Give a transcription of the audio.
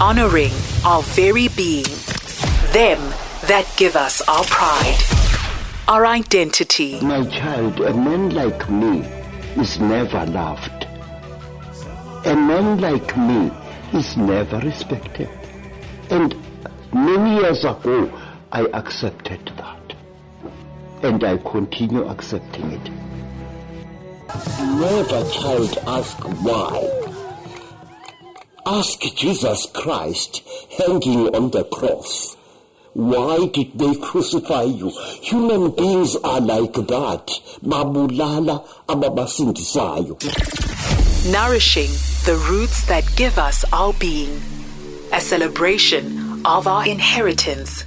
honoring our very being. Them that give us our pride, our identity. My child, a man like me is never loved. A man like me is never respected. And many years ago, I accepted that. And I continue accepting it. Never, child, ask why. Ask Jesus Christ hanging on the cross. Why did they crucify you? Human beings are like that. Ababasindisayo. Nourishing the roots that give us our being. A celebration of our inheritance